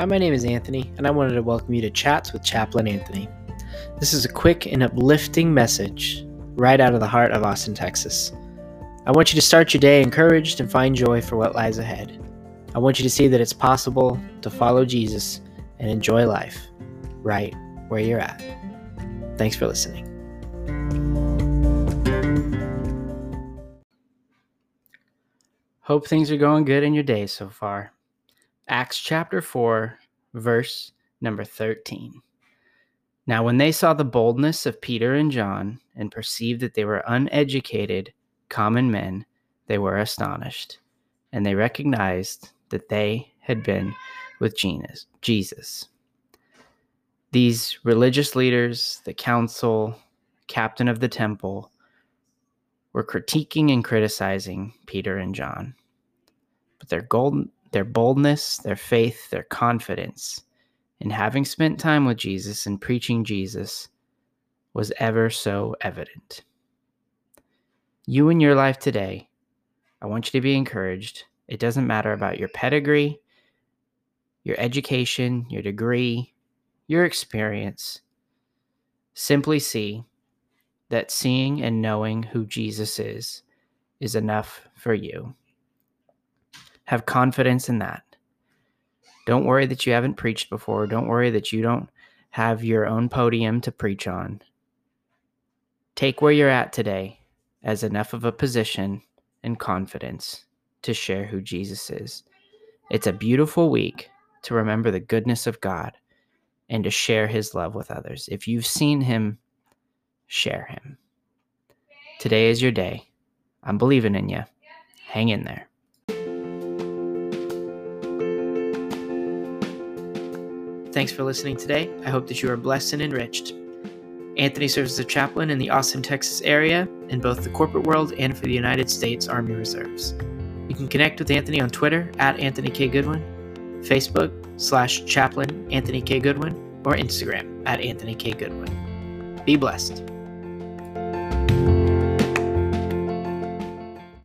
Hi, my name is Anthony, and I wanted to welcome you to Chats with Chaplain Anthony. This is a quick and uplifting message right out of the heart of Austin, Texas. I want you to start your day encouraged and find joy for what lies ahead. I want you to see that it's possible to follow Jesus and enjoy life right where you're at. Thanks for listening. Hope things are going good in your day so far. Acts chapter 4, verse number 13. Now, when they saw the boldness of Peter and John and perceived that they were uneducated, common men, they were astonished, and they recognized that they had been with Jesus. These religious leaders, the council, captain of the temple, were critiquing and criticizing Peter and John. But their gold, their boldness, their faith, their confidence in having spent time with Jesus and preaching Jesus was ever so evident. You in your life today, I want you to be encouraged. It doesn't matter about your pedigree, your education, your degree, your experience. Simply see that seeing and knowing who Jesus is is enough for you. Have confidence in that. Don't worry that you haven't preached before. Don't worry that you don't have your own podium to preach on. Take where you're at today as enough of a position and confidence to share who Jesus is. It's a beautiful week to remember the goodness of God and to share his love with others. If you've seen him, share him. Today is your day. I'm believing in you. Hang in there. Thanks for listening today. I hope that you are blessed and enriched. Anthony serves as a chaplain in the Austin, Texas area in both the corporate world and for the United States Army Reserves. You can connect with Anthony on Twitter at Anthony K. Goodwin, Facebook slash chaplain Anthony K. Goodwin, or Instagram at Anthony K. Goodwin. Be blessed.